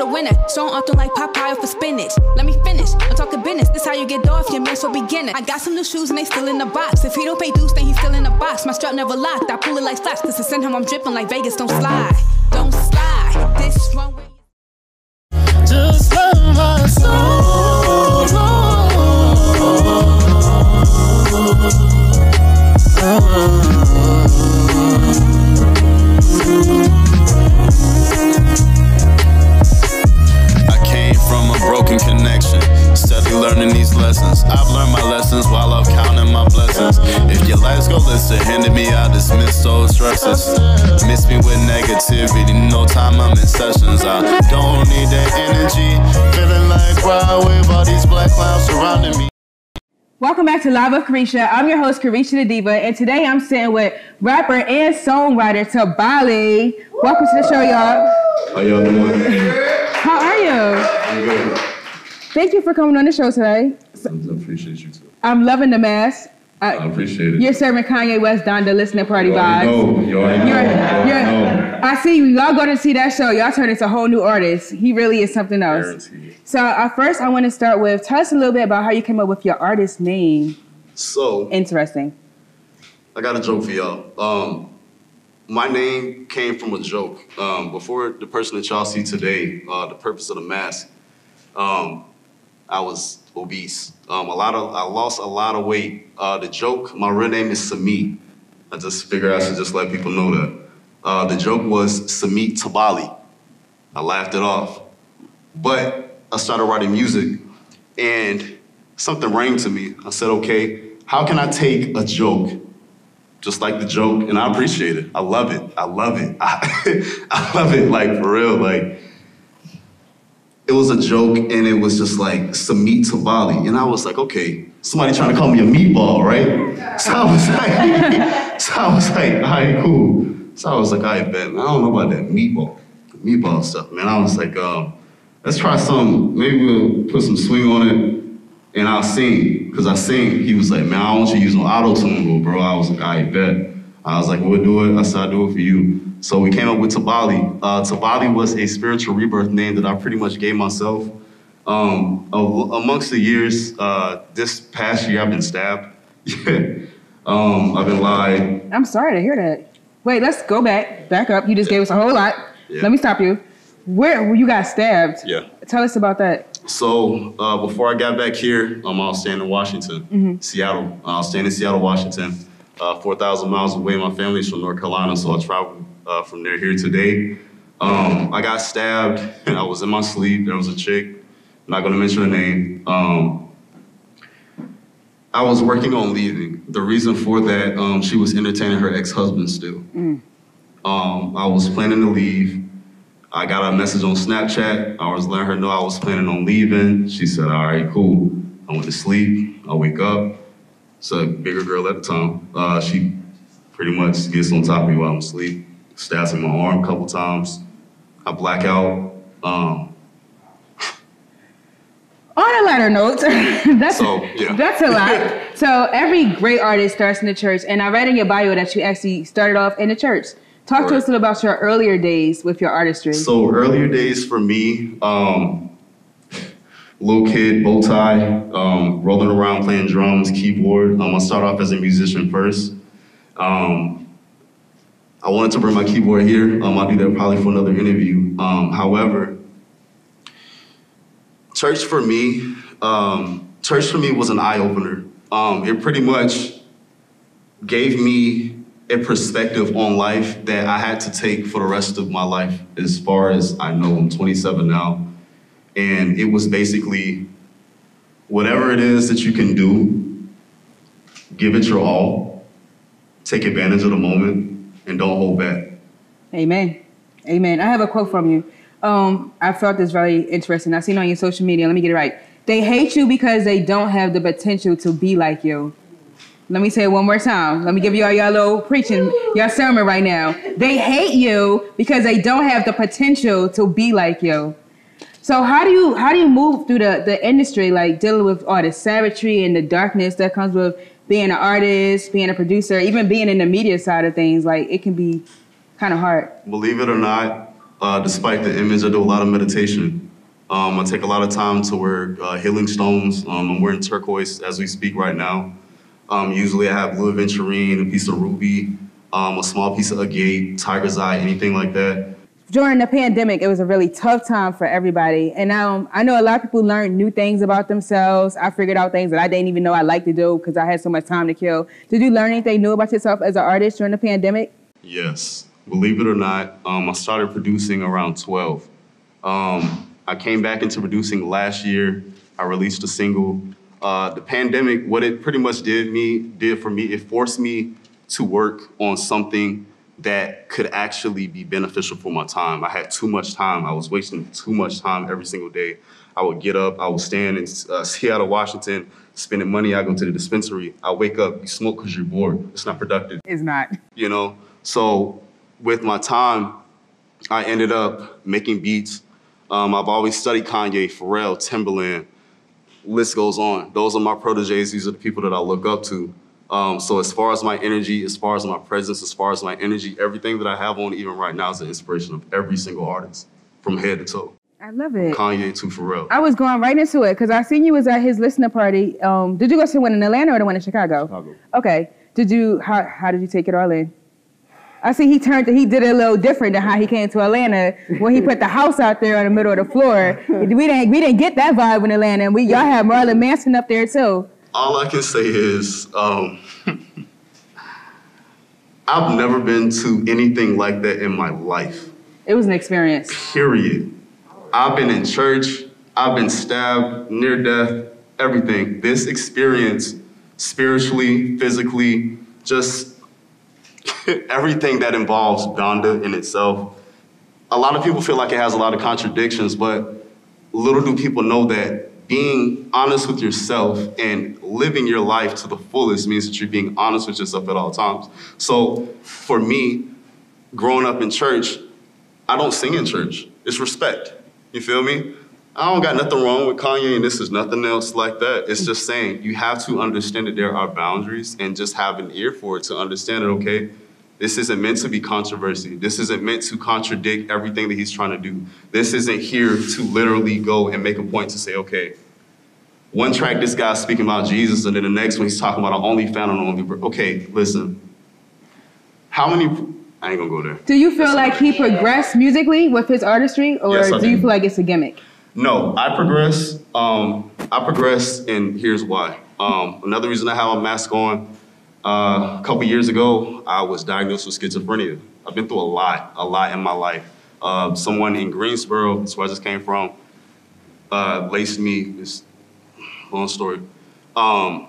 the winner. So I'm often like Popeye for spinach. Let me finish. I'm talking business. This how you get off your man for beginner. I got some new shoes and they still in the box. If he don't pay dues, then he's still in the box. My strap never locked. I pull it like flash. Cause it's in him I'm dripping like Vegas. Don't slide. Broken connection. Steady learning these lessons. I've learned my lessons while I'm counting my blessings. If your life's go listen, handed me, I dismiss those stresses. Miss me with negativity, no time I'm in sessions. I don't need that energy. Feeling like wild with all these black clouds surrounding me. Welcome back to Live with Carisha. I'm your host, Carisha the Diva, and today I'm sitting with rapper and songwriter Tabali. Welcome to the show, y'all. How y'all doing? How are you? I'm good. Thank you for coming on the show today. I appreciate you too. I'm loving the mask. I I, appreciate it. you're serving Kanye West Donda listening party You already vibes. know. You already know. You're, You already you're, know. I see you. Y'all going to see that show. Y'all turn into a whole new artist. He really is something else. Guaranteed. So, uh, first, I want to start with tell us a little bit about how you came up with your artist name. So Interesting. I got a joke for y'all. Um, my name came from a joke. Um, before the person that y'all see today, uh, the purpose of the mask, um, I was obese. Um, a lot of I lost a lot of weight. Uh, the joke, my real name is Samit. I just figured I should just let people know that. Uh, the joke was Samit Tabali. I laughed it off. But I started writing music and something rang to me. I said, okay, how can I take a joke just like the joke? And I appreciate it. I love it. I love it. I, I love it, like for real. Like, it was a joke and it was just like Samit Tabali. And I was like, okay, somebody trying to call me a meatball, right? So I was like, so I was like, all right, cool. So I was like, right, bet. I don't know about that meatball, meatball stuff, man. I was like, um, let's try some, maybe we'll put some swing on it and I'll sing. Cause I sing. He was like, man, I don't want you to use no auto tune, bro. I was like, I bet. I was like, we'll do it. I said, I'll do it for you. So we came up with Tabali. Uh, Tabali was a spiritual rebirth name that I pretty much gave myself. Um, amongst the years, uh, this past year I've been stabbed. um, I've been lied. I'm sorry to hear that. Wait, let's go back. Back up. You just gave us a whole lot. Yeah. Let me stop you. Where where you got stabbed? Yeah. Tell us about that. So uh, before I got back here, um, I was staying in Washington, Seattle. I was staying in Seattle, Washington, uh, 4,000 miles away. My family's from North Carolina, so I traveled uh, from there here today. Um, I got stabbed, and I was in my sleep. There was a chick, I'm not gonna mention her name. Um, I was working on leaving. The reason for that, um, she was entertaining her ex-husband still. Um, I was planning to leave. I got a message on Snapchat. I was letting her know I was planning on leaving. She said, all right, cool. I went to sleep. I wake up. It's a bigger girl at the time. Uh, she pretty much gets on top of me while I'm asleep, stabs me in my arm a couple times. I black out. Um, On a lighter note, that's So, yeah. that's a lot. so every great artist starts in the church, and I read in your bio that you actually started off in the church. Talk to us a little about your earlier days with your artistry. So earlier days for me, um, little kid, bow tie, um, rolling around playing drums, keyboard. Um, I started off as a musician first. Um, I wanted to bring my keyboard here. Um, I'll do that probably for another interview. Um, however, church for me, um, church for me was an eye opener. Um, it pretty much gave me a perspective on life that I had to take for the rest of my life. As far as I know, I'm 27 now, and it was basically whatever it is that you can do, give it your all, take advantage of the moment, and don't hold back. Amen. Amen. I have a quote from you. Um, I felt this very interesting. I seen on your social media. Let me get it right. They hate you because they don't have the potential to be like you. Let me say it one more time. Let me give y'all your little preaching, your sermon right now. They hate you because they don't have the potential to be like you. So how do you how do you move through the, the industry, like dealing with all the savagery and the darkness that comes with being an artist, being a producer, even being in the media side of things? Like it can be kind of hard. Believe it or not, Uh, despite the image, I do a lot of meditation. Um, I take a lot of time to wear uh, healing stones. Um, I'm wearing turquoise as we speak right now. Um, usually I have blue aventurine, a piece of ruby, um, a small piece of agate, tiger's eye, anything like that. During the pandemic, it was a really tough time for everybody. And um, I know a lot of people learned new things about themselves. I figured out things that I didn't even know I liked to do because I had so much time to kill. Did you learn anything new about yourself as an artist during the pandemic? Yes, believe it or not, um, I started producing around 12. Um, I came back into producing last year. I released a single. Uh, the pandemic, what it pretty much did me did for me, it forced me to work on something that could actually be beneficial for my time. I had too much time. I was wasting too much time every single day. I would get up, I would stand in uh, Seattle, Washington, spending money. I go to the dispensary. I wake up, you smoke because you're bored. It's not productive It's not. you know. So with my time, I ended up making beats. Um, I've always studied Kanye, Pharrell, Timbaland. List goes on. Those are my proteges. These are the people that I look up to. Um, so as far as my energy, as far as my presence, as far as my energy, everything that I have on even right now is an inspiration of every single artist, from head to toe. I love it. Kanye to Pharrell. I was going right into it because I seen you was at his listener party. Um, did you go to one in Atlanta or the one in Chicago? Chicago. Okay. Did you? How how did you take it all in? I see he turned. He did it a little different than how he came to Atlanta when he put the house out there in the middle of the floor. We didn't we didn't get that vibe in Atlanta. And we y'all had Marilyn Manson up there too. All I can say is, um, I've never been to anything like that in my life. It was an experience. period. I've been in church, I've been stabbed, near death, everything. This experience, spiritually, physically, just everything that involves Donda in itself. A lot of people feel like it has a lot of contradictions, but little do people know that being honest with yourself and living your life to the fullest means that you're being honest with yourself at all times. So for me, growing up in church, I don't sing in church. It's respect. You feel me? I don't got nothing wrong with Kanye, and this is nothing else like that. It's just saying you have to understand that there are boundaries and just have an ear for it to understand it, okay? This isn't meant to be controversy. This isn't meant to contradict everything that he's trying to do. This isn't here to literally go and make a point to say, okay, one track this guy's speaking about Jesus, and then the next one he's talking about an only found on only. Okay, listen. How many? I ain't gonna go there. Do you feel like he progressed musically with his artistry, or Yes, I do you feel like it's a gimmick? No, I progress. Um, I progress, and here's why. Um, another reason I have a mask on. Uh, a couple years ago, I was diagnosed with schizophrenia. I've been through a lot, a lot in my life. Uh, someone in Greensboro, that's where I just came from, uh, laced me. This long story. Um,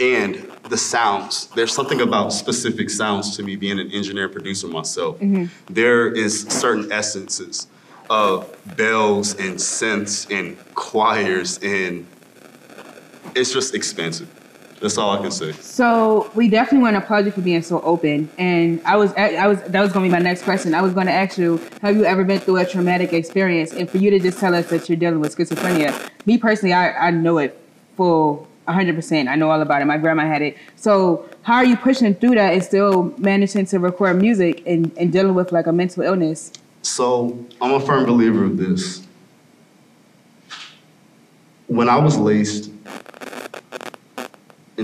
and the sounds. There's something about specific sounds to me, being an engineer producer myself. There is certain essences of bells and synths and choirs, and it's just expensive. That's all I can say. So we definitely want to applaud you for being so open. And I was, I was, that was going to be my next question. I was going to ask you, have you ever been through a traumatic experience? And for you to just tell us that you're dealing with schizophrenia, me personally, I, I know it full 100%. I know all about it. My grandma had it. So how are you pushing through that and still managing to record music and, and dealing with like a mental illness? So I'm a firm believer of this. When I was laced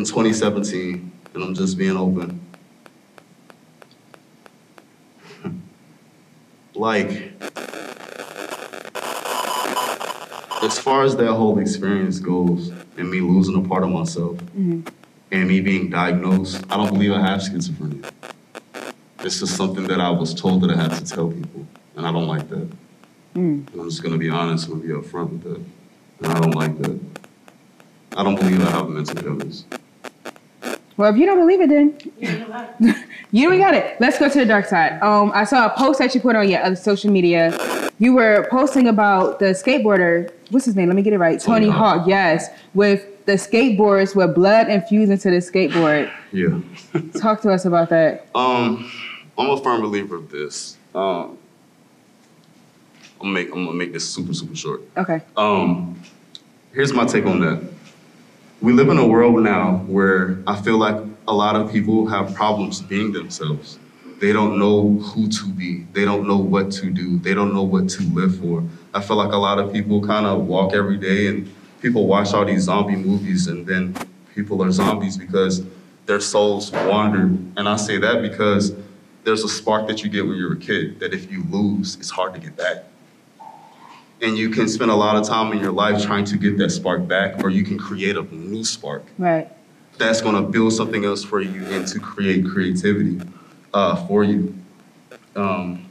in 2017, and I'm just being open, like, as far as that whole experience goes, and me losing a part of myself, mm-hmm. and me being diagnosed, I don't believe I have schizophrenia. It's just something that I was told that I had to tell people, and I don't like that. Mm. I'm just gonna be honest and be upfront with that, and I don't like that. I don't believe I have mental illness. Well, if you don't believe it, then you don't got it. Let's go to the dark side. Um, I saw a post that you put on your other social media. You were posting about the skateboarder. What's his name? Let me get it right. Tony, Tony Hawk. Hawk. Yes, with the skateboards with blood infused into the skateboard. Yeah. Talk to us about that. Um, I'm a firm believer of this. Um, I'm gonna make I'm gonna make this super super short. Okay. Um, here's my take on that. We live in a world now where I feel like a lot of people have problems being themselves. They don't know who to be. They don't know what to do. They don't know what to live for. I feel like a lot of people kind of walk every day and people watch all these zombie movies and then people are zombies because their souls wander. And I say that because there's a spark that you get when you're a kid that if you lose, it's hard to get back. And you can spend a lot of time in your life trying to get that spark back, or you can create a new spark Right. that's going to build something else for you and to create creativity uh, for you. Um,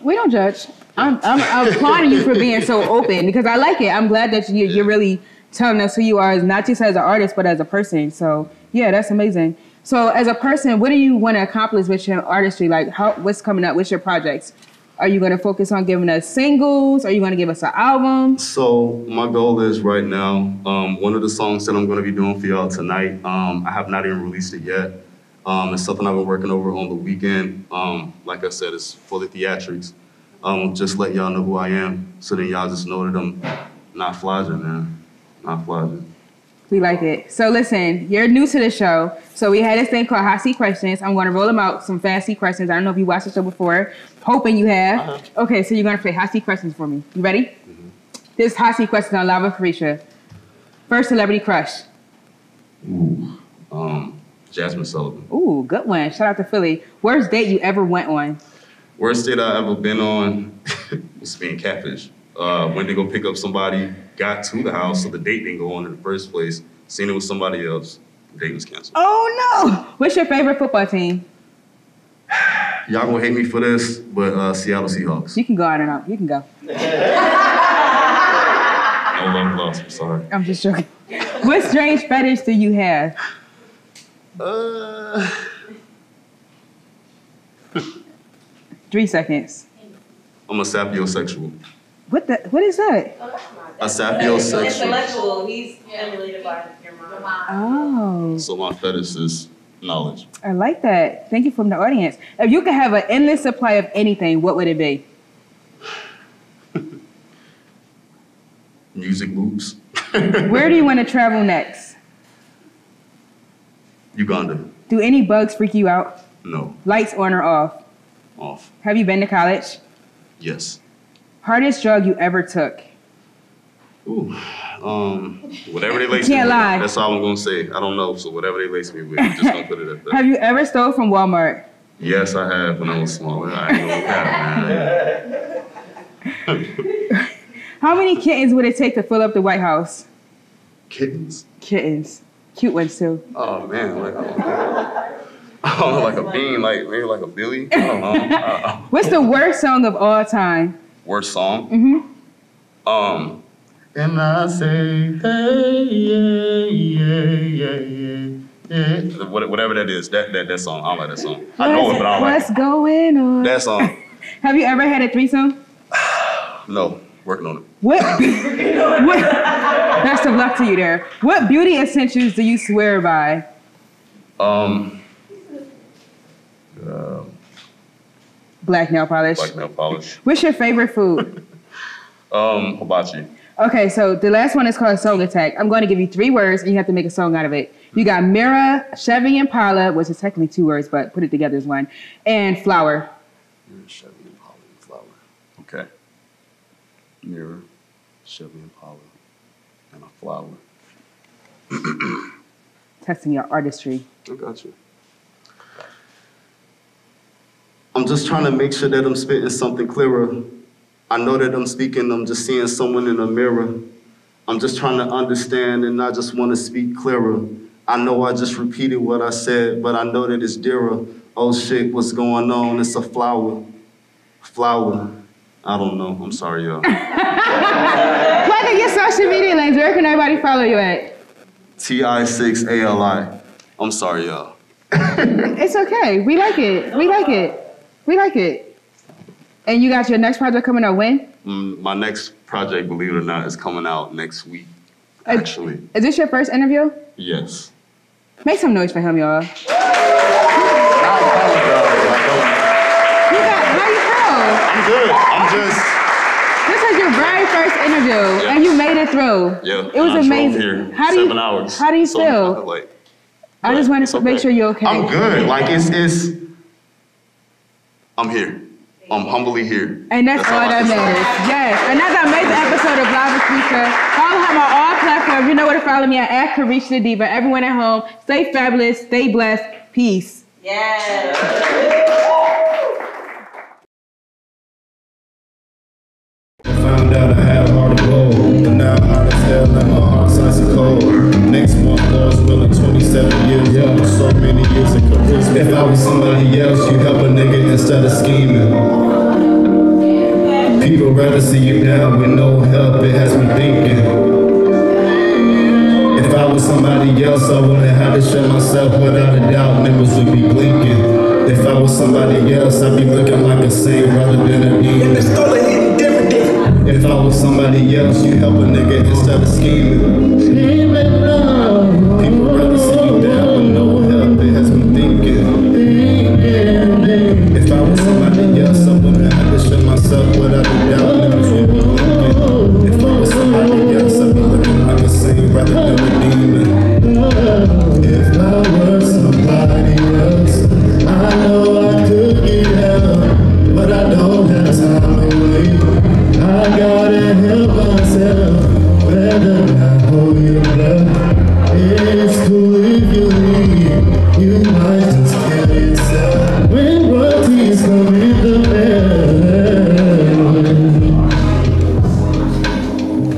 We don't judge. I'm, I'm applauding you for being so open because I like it. I'm glad that you, you're really telling us who you are, not just as an artist, but as a person. So, yeah, that's amazing. So, as a person, what do you want to accomplish with your artistry? Like, how, what's coming up? What's your projects? Are you going to focus on giving us singles? Are you going to give us an album? so my goal is right now, um, one of the songs that I'm going to be doing for y'all tonight, um, I have not even released it yet. Um, it's something I've been working over on the weekend. Um, like I said, it's for the theatrics. Um, just let y'all know who I am, so then y'all just know that I'm not flogging, man. Not flogging. We like it. So listen, you're new to the show. So we had this thing called Hot Seat Questions. I'm gonna roll them out some fast seat questions. I don't know if you watched the show before. Hoping you have. Okay, so you're gonna play Hot Seat Questions for me. You ready? This Hot Seat Questions on Lava Carisha. First celebrity crush. Um, Jazmine Sullivan. Ooh, good one. Shout out to Philly. Worst date you ever went on? Worst date I ever been on was being catfish. Uh, went to go pick up somebody, got to the house, so the date didn't go on in the first place. Seen it with somebody else, the date was canceled. Oh no! What's your favorite football team? Y'all gonna hate me for this, but uh, Seattle Seahawks. You can go on and out. You can go. No love lost. I'm sorry. I'm just joking. what strange fetish do you have? Uh, Three seconds. I'm a sapiosexual. What the? What is that? A sapiosexual. Intellectual, he's emulated by your mom. Oh. So my fetish is knowledge. I like that. Thank you from the audience. If you could have an endless supply of anything, what would it be? Music loops. Where do you want to travel next? Uganda. Do any bugs freak you out? No. Lights on or off? Off. Have you been to college? Yes. Hardest drug you ever took? Ooh, um, whatever they lace Can't me lie. with, that's all I'm gonna say. I don't know, so whatever they lace me with, I'm just gonna put it at that. Have you ever stole from Walmart? Yes, I have when I was smaller. I ain't gonna cap, man. How many kittens would it take to fill up the White House? Kittens? Kittens. Cute ones too. Oh man, like I don't know. I don't know, like a bean, like maybe like a Billy. I don't know. Uh, What's the worst song of all time? worst song. Mm-hmm. Um. And I say, hey, yeah, yeah, yeah, yeah. What- Whatever that is, that that that song. I don't like that song. I know it, but I don't like What's going on? it. That song. Have you ever had a threesome? No, working on it. What? what? Best of luck to you there. What beauty essentials do you swear by? Um. Uh, Black nail polish. black nail polish. What's your favorite food? Um, hibachi. Okay, so the last one is called Song Attack. I'm going to give you three words and you have to make a song out of it. You got Mirror, Chevy Impala, which is technically two words, but put it together as one, and Flower. Mirror, Chevy, Impala, and flower. Okay. Mirror, Chevy, Impala, and a flower. Testing your artistry. I got you. I'm just trying to make sure that I'm spitting something clearer. I know that I'm speaking, I'm just seeing someone in a mirror. I'm just trying to understand and I just want to speak clearer. I know I just repeated what I said, but I know that it's dearer. Oh shit, what's going on? It's a flower. Flower. I don't know. I'm sorry, y'all. Plug in your social media links. Where can everybody follow you at? T-I-6-A-L-I. I'm sorry, y'all. It's okay. We like it. We like it. We like it. And you got your next project coming out when? Mm, my next project, believe it or not, is coming out next week. Actually, is, is this your first interview? Yes. Make some noise for him, y'all. how you feel? I'm good. I'm just. This is your very first interview, yeah. and you made it through. Yeah. It was I amazing. how do you? Hours, how do you so feel? Like, I just wanted to okay. make sure you're okay. I'm good. Like it's it's. I'm here. I'm humbly here. And that's, that's all that matters. Yes. Another amazing episode of Live with Follow him on all platforms. You know where to follow me at, at Carisha the Diva. Everyone at home, stay fabulous, stay blessed. Peace. Yes cold. Next month, Lars Miller, 27 years yeah. old, so many years of. If I was somebody else, you help a nigga instead of scheming. People rather see you down with no help, it has me thinking. If I was somebody else, I wouldn't have to shut myself without a doubt, members would be blinking. If I was somebody else, I'd be looking like a saint rather than a demon. If I was somebody else, you help a nigga instead of scheming.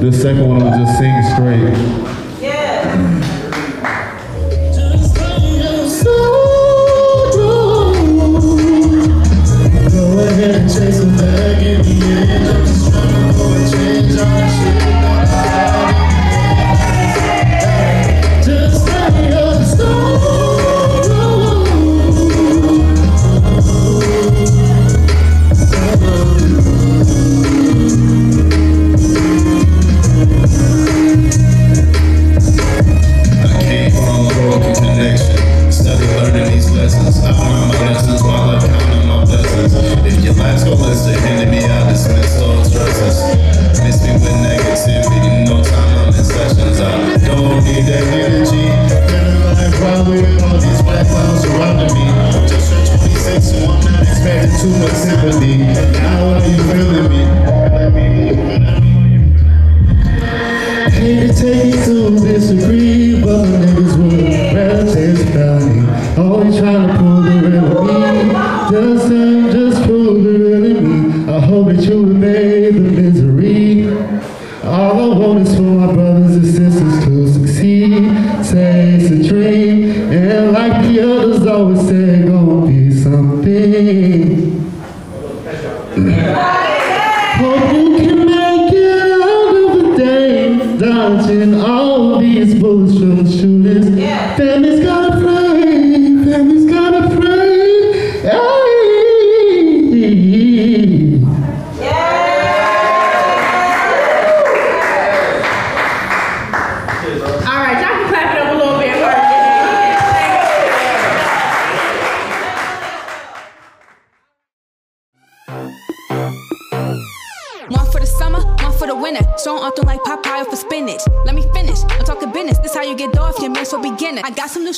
The second one was just sing straight.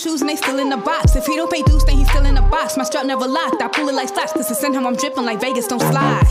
shoes and they still in the box. If he don't pay dues, then he's still in the box. My strap never locked. I pull it like flash, cause it's send him I'm dripping like Vegas don't slide.